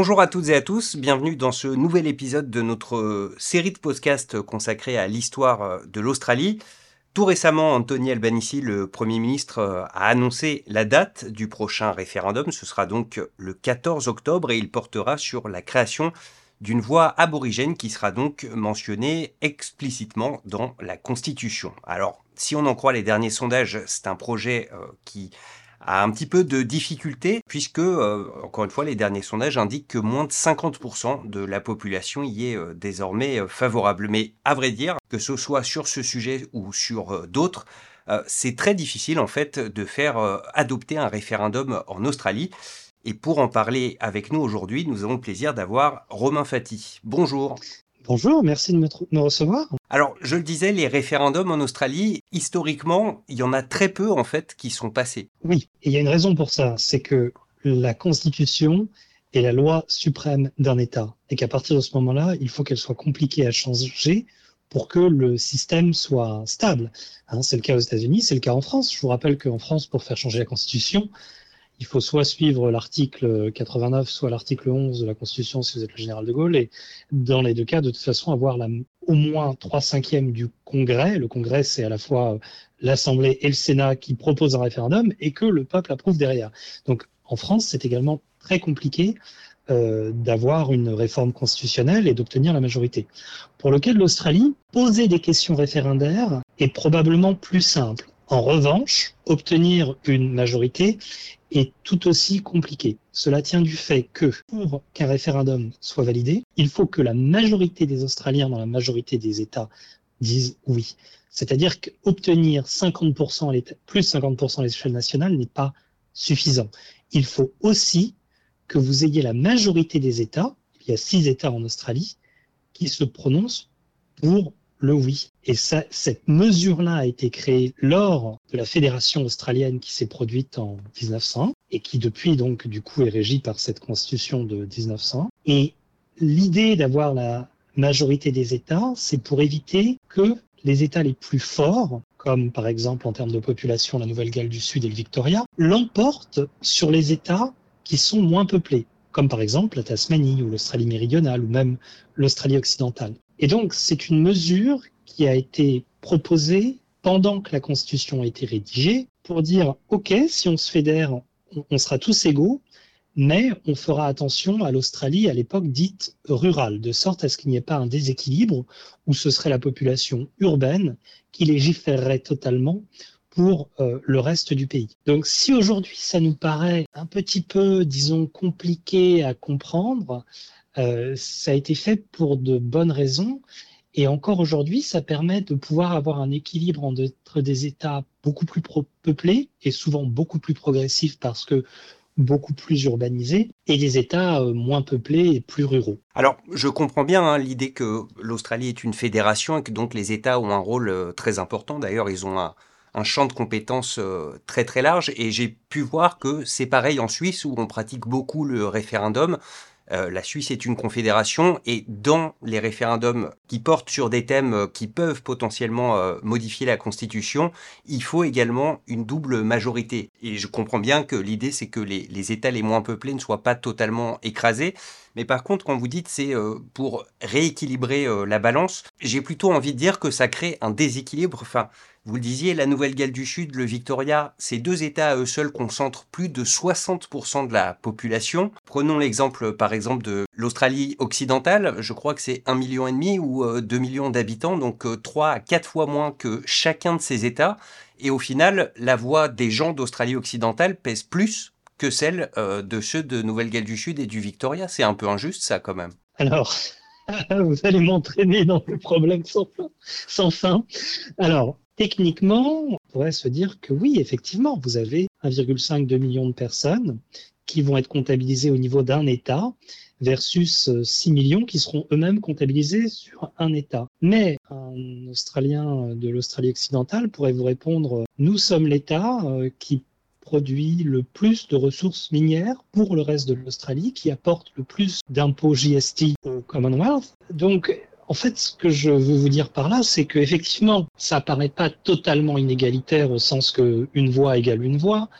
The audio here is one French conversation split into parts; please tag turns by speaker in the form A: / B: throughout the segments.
A: Bonjour à toutes et à tous, bienvenue dans ce nouvel épisode de notre série de podcasts consacrée à l'histoire de l'Australie. Tout récemment, Anthony Albanese, le Premier ministre, a annoncé la date du prochain référendum. Ce sera donc le 14 octobre et il portera sur la création d'une voix aborigène qui sera donc mentionnée explicitement dans la Constitution. Alors, si on en croit les derniers sondages, c'est un projet euh, qui a un petit peu de difficulté puisque, euh, encore une fois, les derniers sondages indiquent que moins de 50% de la population y est euh, désormais favorable. Mais à vrai dire, que ce soit sur ce sujet ou sur d'autres, c'est très difficile en fait de faire adopter un référendum en Australie. Et pour en parler avec nous aujourd'hui, nous avons le plaisir d'avoir Romain Fati. Bonjour.
B: Bonjour, merci de me, recevoir.
A: Alors, je le disais, les référendums en Australie, historiquement, il y en a très peu en fait qui sont passés.
B: Oui, et il y a une raison pour ça, c'est que la Constitution est la loi suprême d'un État, et qu'à partir de ce moment-là, il faut qu'elle soit compliquée à changer pour que le système soit stable. Hein, c'est le cas aux États-Unis, c'est le cas en France. Je vous rappelle qu'en France, pour faire changer la Constitution, il faut soit suivre l'article 89, soit l'article 11 de la Constitution si vous êtes le général de Gaulle, et dans les deux cas, de toute façon, avoir au moins trois cinquièmes du Congrès. Le Congrès, c'est à la fois l'Assemblée et le Sénat qui proposent un référendum et que le peuple approuve derrière. Donc, en France, c'est également très compliqué euh, d'avoir une réforme constitutionnelle et d'obtenir la majorité. Pour le cas de l'Australie, poser des questions référendaires est probablement plus simple. En revanche, obtenir une majorité est tout aussi compliqué. Cela tient du fait que pour qu'un référendum soit validé, il faut que la majorité des Australiens dans la majorité des États disent oui. C'est-à-dire qu'obtenir 50% plus 50% à l'échelle nationale n'est pas suffisant. Il faut aussi que vous ayez la majorité des États, il y a six États en Australie, qui se prononcent pour le oui. Et cette mesure-là a été créée lors de la fédération australienne qui s'est produite en 1900 et qui depuis donc du coup est régie par cette constitution de 1900. Et l'idée d'avoir la majorité des États, c'est pour éviter que les États les plus forts, comme par exemple en termes de population la Nouvelle-Galles du Sud et le Victoria, l'emportent sur les États qui sont moins peuplés, comme par exemple la Tasmanie ou l'Australie méridionale ou même l'Australie occidentale. Et donc, c'est une mesure qui a été proposée pendant que la Constitution a été rédigée pour dire, OK, si on se fédère, on sera tous égaux, mais on fera attention à l'Australie à l'époque dite rurale, de sorte à ce qu'il n'y ait pas un déséquilibre où ce serait la population urbaine qui légiférerait totalement pour euh, le reste du pays. Donc si aujourd'hui ça nous paraît un petit peu, disons, compliqué à comprendre, euh, ça a été fait pour de bonnes raisons. Et encore aujourd'hui, ça permet de pouvoir avoir un équilibre entre des États beaucoup plus peuplés et souvent beaucoup plus progressifs parce que beaucoup plus urbanisés et des États euh, moins peuplés et plus ruraux.
A: Alors, je comprends bien hein, l'idée que l'Australie est une fédération et que donc les États ont un rôle euh, très important. D'ailleurs, ils ont un, un champ de compétences très très large et j'ai pu voir que c'est pareil en Suisse où on pratique beaucoup le référendum. Euh, la Suisse est une confédération et dans les référendums qui portent sur des thèmes euh, qui peuvent potentiellement euh, modifier la Constitution, il faut également une double majorité. Et je comprends bien que l'idée c'est que les, les, États les moins peuplés ne soient pas totalement écrasés. Mais par contre, quand vous dites c'est pour rééquilibrer la balance, j'ai plutôt envie de dire que ça crée un déséquilibre. Enfin, vous le disiez, la Nouvelle-Galles du Sud, le Victoria, ces deux États à eux seuls concentrent plus de 60% de la population. Prenons l'exemple par exemple de l'Australie occidentale, je crois que c'est 1,5 million ou 2 euh, millions d'habitants, donc 3 euh, à 4 fois moins que chacun de ces États. Et au final, la voix des gens d'Australie occidentale pèse plus que celle euh, de ceux de Nouvelle-Galles du Sud et du Victoria. C'est un peu injuste ça quand même.
B: Alors, vous allez m'entraîner dans le problème sans fin. Alors, Techniquement, on pourrait se dire que oui, effectivement, vous avez 1,5-2 millions de personnes qui vont être comptabilisées au niveau d'un État versus 6 millions qui seront eux-mêmes comptabilisés sur un État. Mais un Australien de l'Australie occidentale pourrait vous répondre, nous sommes l'État euh, qui produit le plus de ressources minières pour le reste de l'Australie, qui apporte le plus d'impôts GST au Commonwealth. Donc, En fait, ce que je veux vous dire par là, c'est que effectivement, ça paraît pas totalement inégalitaire au sens que une voix égale une voix,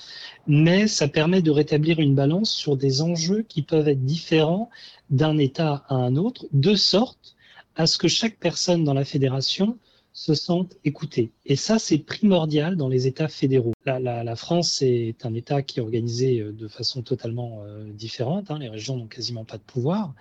B: mais ça permet de rétablir une balance sur des enjeux qui peuvent être différents d'un État à un autre, de sorte à ce que chaque personne dans la fédération se sentent écoutés. Et ça, c'est primordial dans les États fédéraux. La, France est un État qui est organisé euh, de façon totalement euh, différente. Hein. Les régions n'ont quasiment pas de pouvoir.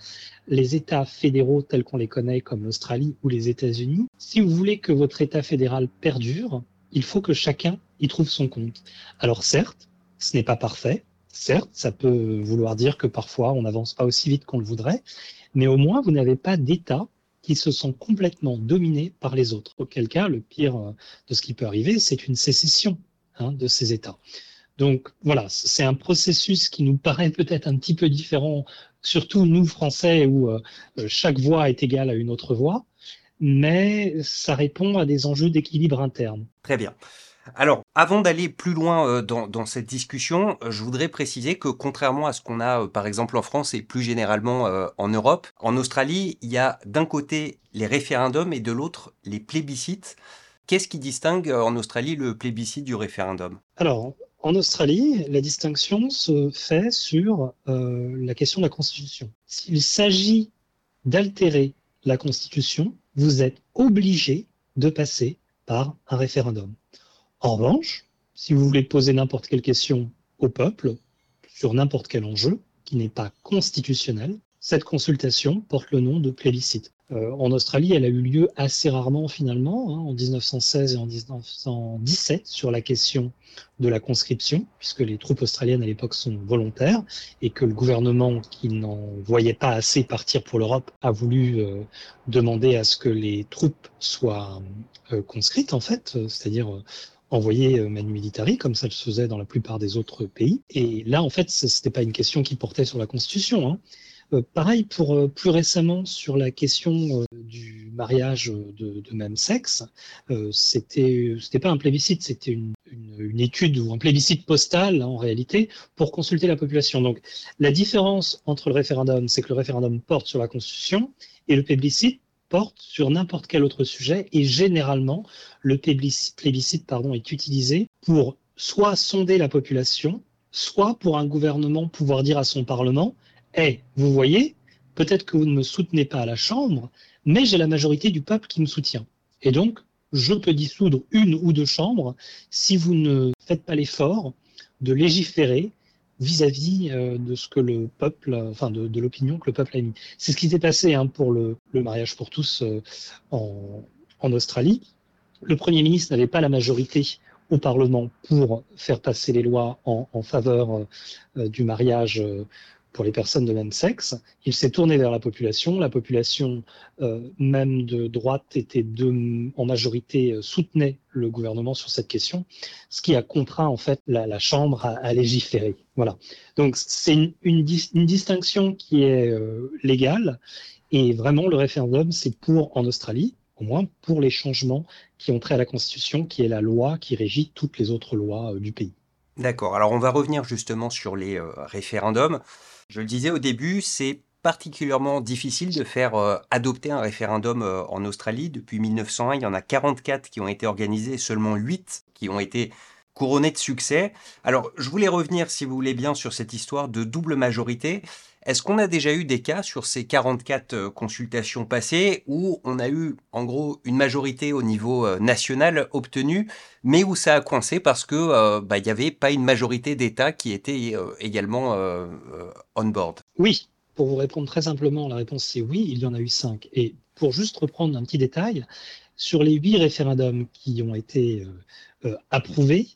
B: Les États fédéraux tels qu'on les connaît, comme l'Australie ou les États-Unis, si vous voulez que votre État fédéral perdure, il faut que chacun y trouve son compte. Alors certes, ce n'est pas parfait. Certes, ça peut vouloir dire que parfois on n'avance pas aussi vite qu'on le voudrait, mais au moins vous n'avez pas d'État qui se sont complètement dominés par les autres. Auquel cas, le pire euh, de ce qui peut arriver, c'est une sécession hein, de ces États. Donc voilà, c'est un processus qui nous paraît peut-être un petit peu différent, surtout nous Français, où euh, chaque voix est égale à une autre voix, mais ça répond à des enjeux d'équilibre interne.
A: Très bien. Alors, avant d'aller plus loin euh, dans, cette discussion, euh, je voudrais préciser que contrairement à ce qu'on a euh, par exemple en France et plus généralement en Europe, en Australie, il y a d'un côté les référendums et de l'autre les plébiscites. Qu'est-ce qui distingue en Australie le plébiscite du référendum?
B: Alors, en Australie, la distinction se fait sur la question de la Constitution. S'il s'agit d'altérer la Constitution, vous êtes obligé de passer par un référendum. En revanche, si vous voulez poser n'importe quelle question au peuple sur n'importe quel enjeu qui n'est pas constitutionnel, cette consultation porte le nom de plébiscite. Euh, en Australie, elle a eu lieu assez rarement finalement, hein, en 1916 et en 1917, sur la question de la conscription, puisque les troupes australiennes à l'époque sont volontaires et que le gouvernement, qui n'en voyait pas assez partir pour l'Europe, a voulu euh, demander à ce que les troupes soient euh, conscrites, en fait, c'est-à-dire envoyer euh, Manu Militari, comme ça le faisait dans la plupart des autres pays. Et là, en fait, ce n'était pas une question qui portait sur la Constitution. Hein. Euh, pareil pour euh, plus récemment sur la question du mariage de, même sexe, c'était c'était pas un plébiscite, c'était une, une, une, étude ou un plébiscite postal hein, en réalité pour consulter la population. Donc la différence entre le référendum, c'est que le référendum porte sur la Constitution et le plébiscite porte sur n'importe quel autre sujet et généralement le plébiscite pardon, est utilisé pour soit sonder la population, soit pour un gouvernement pouvoir dire à son Parlement Eh, vous voyez, peut-être que vous ne me soutenez pas à la Chambre, mais j'ai la majorité du peuple qui me soutient. Et donc, je peux dissoudre une ou deux chambres si vous ne faites pas l'effort de légiférer vis-à-vis euh, de ce que le peuple, enfin de, l'opinion que le peuple a mis. C'est ce qui s'est passé hein, pour le, mariage pour tous euh, en, Australie. Le Premier ministre n'avait pas la majorité au Parlement pour faire passer les lois en, en faveur euh, du mariage pour les personnes de même sexe. Il s'est tourné vers la population. La population, euh, même de droite, était en majorité euh, soutenait le gouvernement sur cette question, ce qui a contraint en fait la, Chambre à, légiférer. Voilà. Donc c'est une, distinction qui est euh, légale et vraiment le référendum c'est pour en Australie au moins pour les changements qui ont trait à la Constitution, qui est la loi qui régit toutes les autres lois du pays.
A: D'accord. Alors on va revenir justement sur les référendums. Je le disais au début, c'est particulièrement difficile de faire euh, adopter un référendum euh, en Australie. Depuis 1901, il y en a 44 qui ont été organisés, seulement 8 qui ont été couronnés de succès. Alors, je voulais revenir, si vous voulez bien, sur cette histoire de double majorité. Est-ce qu'on a déjà eu des cas sur ces 44 euh, consultations passées où on a eu en gros une majorité au niveau euh, national obtenue, mais où ça a coincé parce que euh, bah, il n'y avait pas une majorité d'États qui étaient également on board?
B: Oui, pour vous répondre très simplement, la réponse c'est oui, il y en a eu cinq. Et pour juste reprendre un petit détail, sur les huit référendums qui ont été approuvés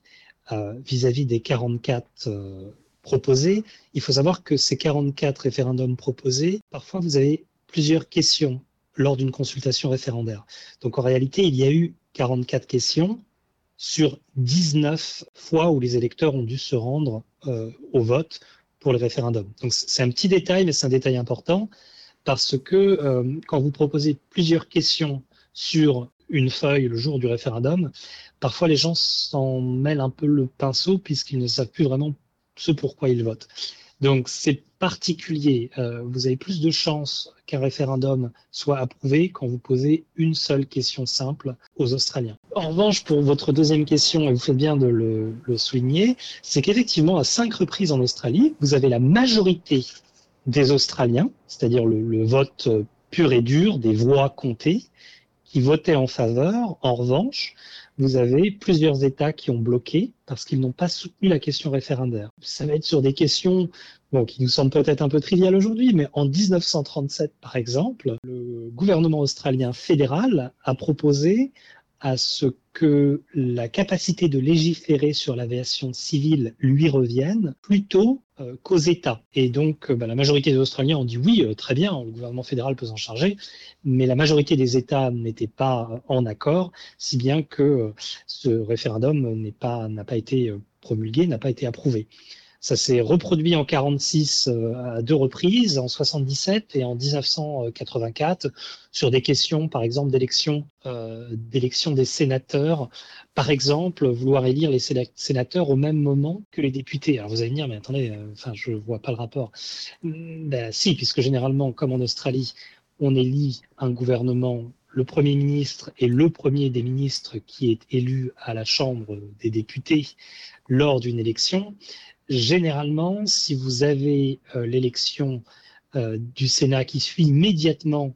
B: vis-à-vis -vis des 44 proposés, il faut savoir que ces 44 référendums proposés, parfois vous avez plusieurs questions lors d'une consultation référendaire. Donc en réalité, il y a eu 44 questions sur 19 fois où les électeurs ont dû se rendre euh, au vote pour le référendum. Donc c'est un petit détail, mais c'est un détail important parce que euh, quand vous proposez plusieurs questions sur une feuille le jour du référendum, parfois les gens s'en mêlent un peu le pinceau puisqu'ils ne savent plus vraiment ce pourquoi ils votent. Donc c'est particulier, euh, vous avez plus de chances qu'un référendum soit approuvé quand vous posez une seule question simple aux Australiens. En revanche, pour votre deuxième question, et vous faites bien de le, souligner, c'est qu'effectivement, à cinq reprises en Australie, vous avez la majorité des Australiens, c'est-à-dire le, vote pur et dur, des voix comptées, qui votaient en faveur. En revanche, vous avez plusieurs États qui ont bloqué parce qu'ils n'ont pas soutenu la question référendaire. Ça va être sur des questions qui nous semblent peut-être un peu triviales aujourd'hui, mais en 1937, par exemple, le gouvernement australien fédéral a proposé à ce que la capacité de légiférer sur l'aviation civile lui revienne plutôt euh, qu'aux États. Et donc, euh, bah, la majorité des Australiens ont dit oui, euh, très bien, le gouvernement fédéral peut s'en charger, mais la majorité des États n'étaient pas en accord, si bien que ce référendum n'a pas été promulgué, n'a pas été approuvé. Ça s'est reproduit en 46 euh, à deux reprises, en 77 et en 1984, sur des questions, par exemple, d'élection euh, d'élection des sénateurs. Par exemple, vouloir élire les sénateurs au même moment que les députés. Alors vous allez me dire, mais attendez, euh, enfin, je vois pas le rapport. Ben si, puisque généralement, comme en Australie, on élit un gouvernement le Premier ministre est le premier des ministres qui est élu à la Chambre des députés lors d'une élection généralement, si vous avez euh, l'élection euh, du Sénat qui suit immédiatement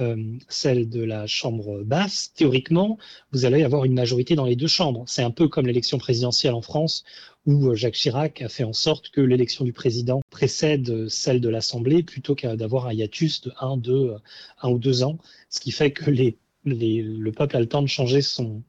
B: euh, celle de la Chambre basse, théoriquement, vous allez avoir une majorité dans les deux chambres. C'est un peu comme l'élection présidentielle en France, où Jacques Chirac a fait en sorte que l'élection du président précède celle de l'Assemblée, plutôt qu'à d'avoir un hiatus de un, deux, un ou deux ans, ce qui fait que les le peuple a le temps de changer son,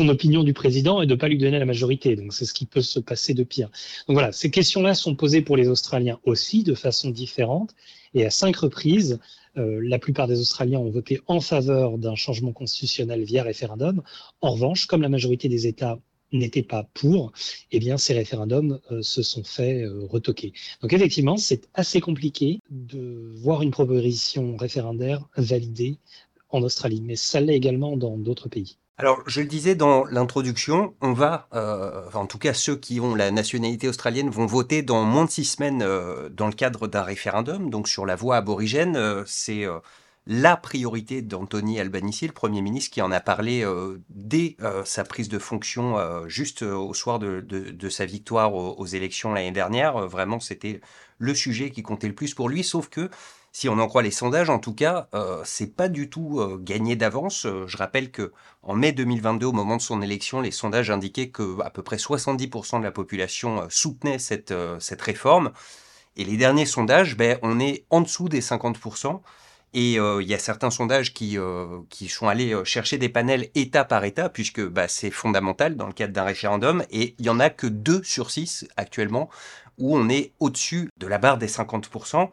B: opinion du président et de ne pas lui donner la majorité. Donc c'est ce qui peut se passer de pire. Donc voilà, ces questions-là sont posées pour les Australiens aussi de façon différente. Et à cinq reprises, euh, la plupart des Australiens ont voté en faveur d'un changement constitutionnel via référendum. En revanche, comme la majorité des États n'étaient pas pour, eh bien ces référendums euh, se sont fait euh, retoquer. Donc effectivement, c'est assez compliqué de voir une proposition référendaire validée en Australie, mais ça l'est également dans d'autres pays.
A: Alors, je le disais dans l'introduction, on va, euh, en tout cas ceux qui ont la nationalité australienne vont voter dans moins de six semaines euh, dans le cadre d'un référendum, donc sur la voie aborigène. Euh, c'est la priorité d'Anthony Albanese, le Premier ministre, qui en a parlé dès sa prise de fonction, juste au soir de, sa victoire aux élections l'année dernière. vraiment, c'était le sujet qui comptait le plus pour lui, sauf que si on en croit les sondages, en tout cas, euh, c'est pas du tout euh, gagné d'avance. Euh, je rappelle que en mai 2022, au moment de son élection, les sondages indiquaient que à peu près 70% de la population soutenait cette, réforme. Et les derniers sondages, ben, on est en dessous des 50%. Et il y a certains sondages qui, qui sont allés chercher des panels État par État, puisque bah, c'est fondamental dans le cadre d'un référendum. Et il y en a que 2 sur 6 actuellement où on est au-dessus de la barre des 50%.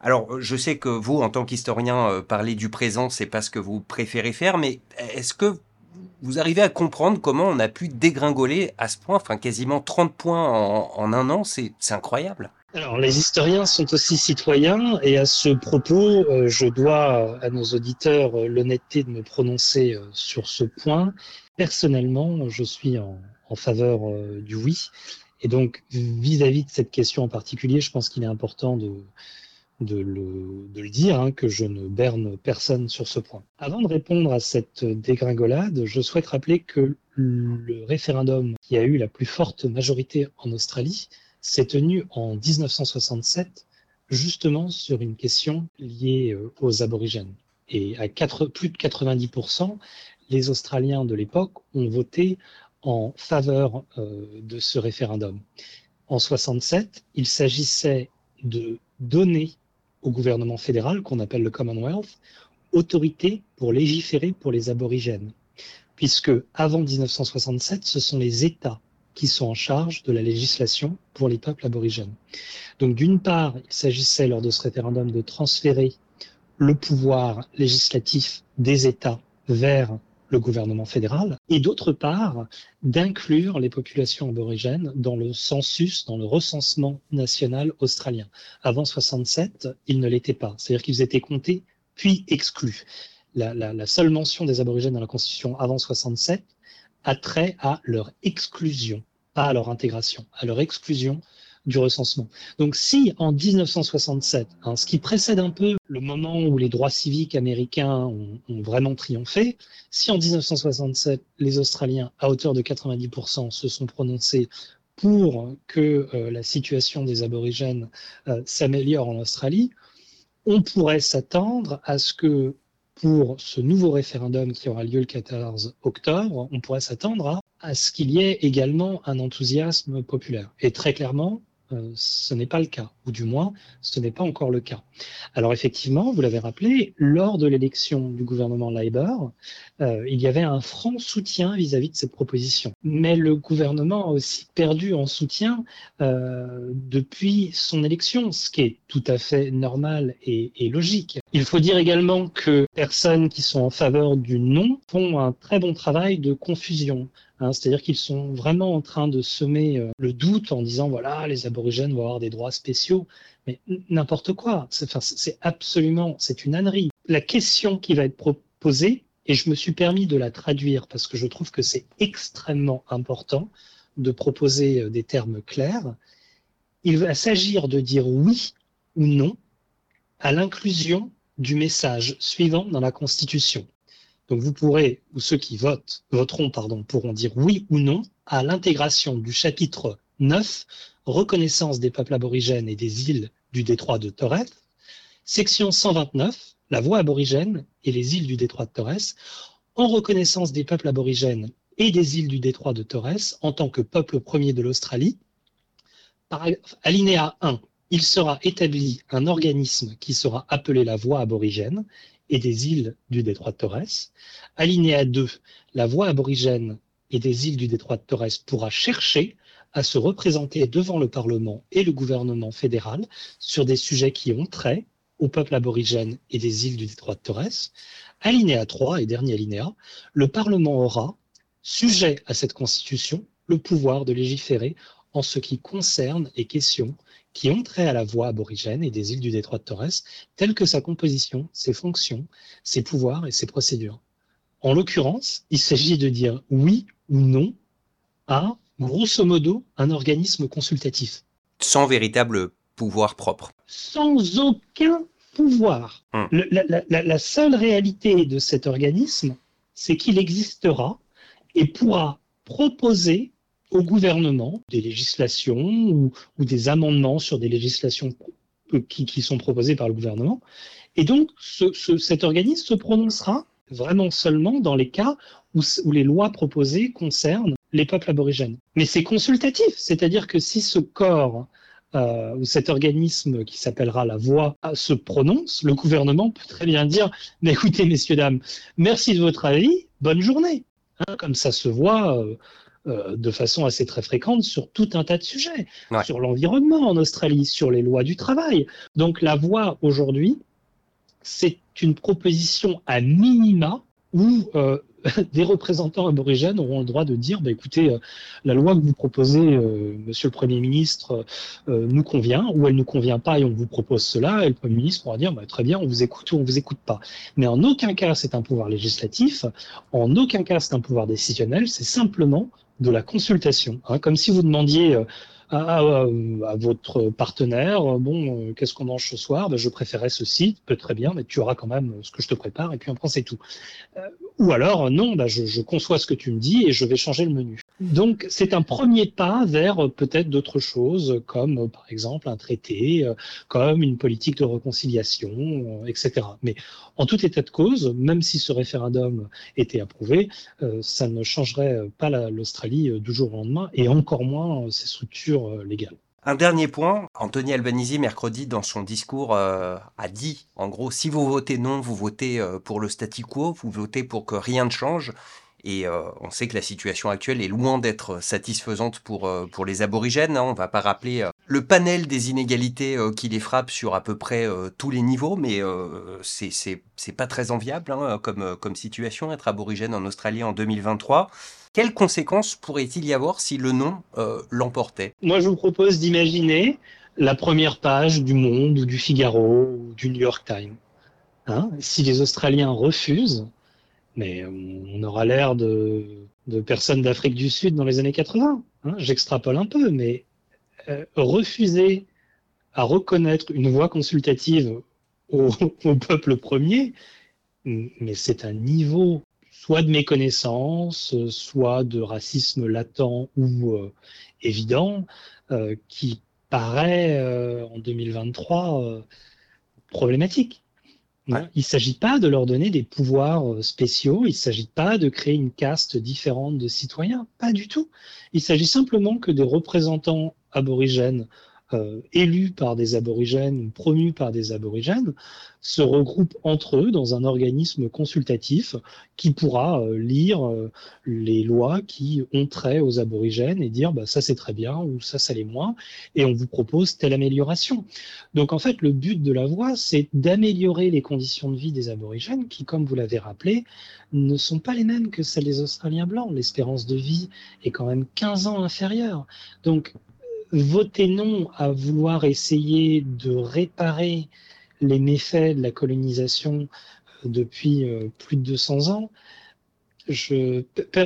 A: Alors, je sais que vous, en tant qu'historien, euh, parler du présent, c'est pas ce que vous préférez faire, mais est-ce que vous arrivez à comprendre comment on a pu dégringoler à ce point, enfin quasiment 30 points en, un an, c'est incroyable.
B: Alors, les historiens sont aussi citoyens, et à ce propos, euh, je dois à nos auditeurs euh, l'honnêteté de me prononcer sur ce point. Personnellement, je suis en, faveur du oui, et donc vis à -vis de cette question en particulier, je pense qu'il est important de, de le, dire, hein, que je ne berne personne sur ce point. Avant de répondre à cette dégringolade, je souhaite rappeler que le référendum qui a eu la plus forte majorité en Australie s'est tenu en 1967, justement sur une question liée euh, aux aborigènes. Et à plus de 90%, les Australiens de l'époque ont voté en faveur euh, de ce référendum. En 67, il s'agissait de donner au gouvernement fédéral, qu'on appelle le Commonwealth, autorité pour légiférer pour les aborigènes. Puisque avant 1967, ce sont les États qui sont en charge de la législation pour les peuples aborigènes. Donc d'une part, il s'agissait lors de ce référendum de transférer le pouvoir législatif des États vers le gouvernement fédéral, et d'autre part, d'inclure les populations aborigènes dans le census, dans le recensement national australien. Avant 67, ils ne l'étaient pas, c'est-à-dire qu'ils étaient comptés puis exclus. La, la, seule mention des aborigènes dans la Constitution avant 67 a trait à leur exclusion, pas à leur intégration, à leur exclusion du recensement. Donc si en 1967, hein, ce qui précède un peu le moment où les droits civiques américains ont, vraiment triomphé, si en 1967 les Australiens à hauteur de 90% se sont prononcés pour que euh, la situation des aborigènes euh, s'améliore en Australie, on pourrait s'attendre à ce que pour ce nouveau référendum qui aura lieu le 14 octobre, on pourrait s'attendre à ce qu'il y ait également un enthousiasme populaire. Et très clairement, euh, ce n'est pas le cas, ou du moins, ce n'est pas encore le cas. Alors effectivement, vous l'avez rappelé, lors de l'élection du gouvernement Labour, euh, il y avait un franc soutien vis-à-vis -vis de cette proposition. Mais le gouvernement a aussi perdu en soutien euh, depuis son élection, ce qui est tout à fait normal et, et logique. Il faut dire également que personnes qui sont en faveur du non font un très bon travail de confusion. Hein, C'est-à-dire qu'ils sont vraiment en train de semer euh, le doute en disant voilà, les aborigènes vont avoir des droits spéciaux. Mais n'importe quoi. C'est absolument, c'est une ânerie. La question qui va être proposée, et je me suis permis de la traduire parce que je trouve que c'est extrêmement important de proposer euh, des termes clairs. Il va s'agir de dire oui ou non à l'inclusion du message suivant dans la Constitution. Donc vous pourrez, ou ceux qui votent, voteront, pardon, pourront dire oui ou non à l'intégration du chapitre 9, reconnaissance des peuples aborigènes et des îles du détroit de Torres, section 129, la voie aborigène et les îles du détroit de Torres, en reconnaissance des peuples aborigènes et des îles du détroit de Torres en tant que peuple premier de l'Australie. Alinéa 1, il sera établi un organisme qui sera appelé la voie aborigène et des îles du détroit de Torres. Alinéa 2, la voix aborigène et des îles du détroit de Torres pourra chercher à se représenter devant le Parlement et le gouvernement fédéral sur des sujets qui ont trait au peuple aborigène et des îles du détroit de Torres. Alinéa 3 et dernier alinéa, le Parlement aura, sujet à cette constitution, le pouvoir de légiférer en ce qui concerne les questions qui ont trait à la voie aborigène et des îles du détroit de Torres, telle que sa composition, ses fonctions, ses pouvoirs et ses procédures. En l'occurrence, il s'agit de dire oui ou non à, grosso modo, un organisme consultatif.
A: Sans véritable pouvoir propre.
B: Sans aucun pouvoir.
A: Hum.
B: Le- la, la- la seule réalité de cet organisme, c'est qu'il existera et pourra proposer au gouvernement des législations ou, des amendements sur des législations euh, qui, sont proposées par le gouvernement. Et donc, ce- ce- cet organisme se prononcera vraiment seulement dans les cas où, les lois proposées concernent les peuples aborigènes. Mais c'est consultatif, c'est-à-dire que si ce corps euh, ou cet organisme qui s'appellera la voix euh, se prononce, le gouvernement peut très bien dire mais écoutez, messieurs, dames, merci de votre avis, bonne journée. Hein, comme ça se voit euh, de façon assez très fréquente sur tout un tas de sujets,
A: Ouais.
B: sur l'environnement en Australie, sur les lois du travail. Donc la voix aujourd'hui, c'est une proposition à minima où euh, des représentants aborigènes auront le droit de dire bah, écoutez, euh, la loi que vous proposez, euh, monsieur le Premier ministre, nous convient, ou elle ne nous convient pas et on vous propose cela, et le Premier ministre pourra dire bah, très bien, on vous écoute ou on vous écoute pas. Mais en aucun cas c'est un pouvoir législatif, en aucun cas c'est un pouvoir décisionnel, c'est simplement de la consultation. hein. comme si vous demandiez euh, à, votre partenaire, euh, bon, euh, qu'est-ce qu'on mange ce soir? Ben, Je préférais ceci, peut très bien, mais tu auras quand même ce que je te prépare, et puis après c'est tout. Ou alors, non, ben, je, je conçois ce que tu me dis et je vais changer le menu. Donc, c'est un premier pas vers euh, peut-être d'autres choses, comme euh, par exemple un traité, euh, comme une politique de réconciliation, etc. Mais en tout état de cause, même si ce référendum était approuvé, ça ne changerait pas la- l'Australie du jour au lendemain, et encore moins ses structures légales.
A: Un dernier point, Anthony Albanese, mercredi, dans son discours, euh, a dit, en gros, si vous votez non, vous votez euh, pour le statu quo, vous votez pour que rien ne change. Et euh, on sait que la situation actuelle est loin d'être satisfaisante pour, euh, pour les aborigènes. hein. On va pas rappeler euh, le panel des inégalités qui les frappe sur à peu près tous les niveaux, mais c'est c'est- pas très enviable hein, comme, comme situation, être aborigène en Australie en 2023. Quelles conséquences pourrait-il y avoir si le euh, l'emportait?
B: Moi, je vous propose d'imaginer la première page du Monde ou du Figaro ou du New York Times. Hein si les Australiens refusent, mais on aura l'air de, personnes d'Afrique du Sud dans les années 80. Hein J'extrapole un peu, mais refuser à reconnaître une voix consultative au, peuple premier, mais c'est un niveau soit de méconnaissance, soit de racisme latent ou euh, évident, euh, qui paraît euh, en 2023 problématique. Il ne s'agit pas de leur donner des pouvoirs spéciaux, il ne s'agit pas de créer une caste différente de citoyens, pas du tout. Il s'agit simplement que des représentants aborigènes euh, élus par des aborigènes ou promus par des aborigènes se regroupent entre eux dans un organisme consultatif qui pourra euh, lire euh, les lois qui ont trait aux aborigènes et dire bah, ça c'est très bien ou ça ça l'est moins et on vous propose telle amélioration. Donc en fait le but de la voix c'est d'améliorer les conditions de vie des aborigènes qui comme vous l'avez rappelé ne sont pas les mêmes que celles des Australiens blancs. L'espérance de vie est quand même 15 ans inférieure. Donc voter non à vouloir essayer de réparer les méfaits de la colonisation euh, depuis euh, plus de 200 ans, je,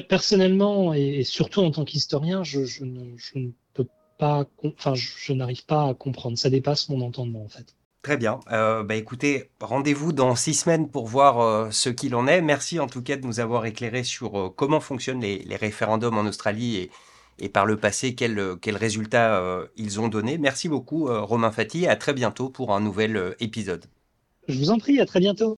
B: personnellement et surtout en tant qu'historien, je, ne, peux pas, enfin, je, n'arrive pas à comprendre. Ça dépasse mon entendement en fait.
A: Très bien. Euh, bah écoutez, rendez-vous dans six semaines pour voir ce qu'il en est. Merci en tout cas de nous avoir éclairé sur comment fonctionnent les, les, référendums en Australie et, et par le passé quels, résultats euh, ils ont donné. Merci beaucoup euh, Romain Fati, à très bientôt pour un nouvel euh, épisode.
B: Je vous en prie, à très bientôt.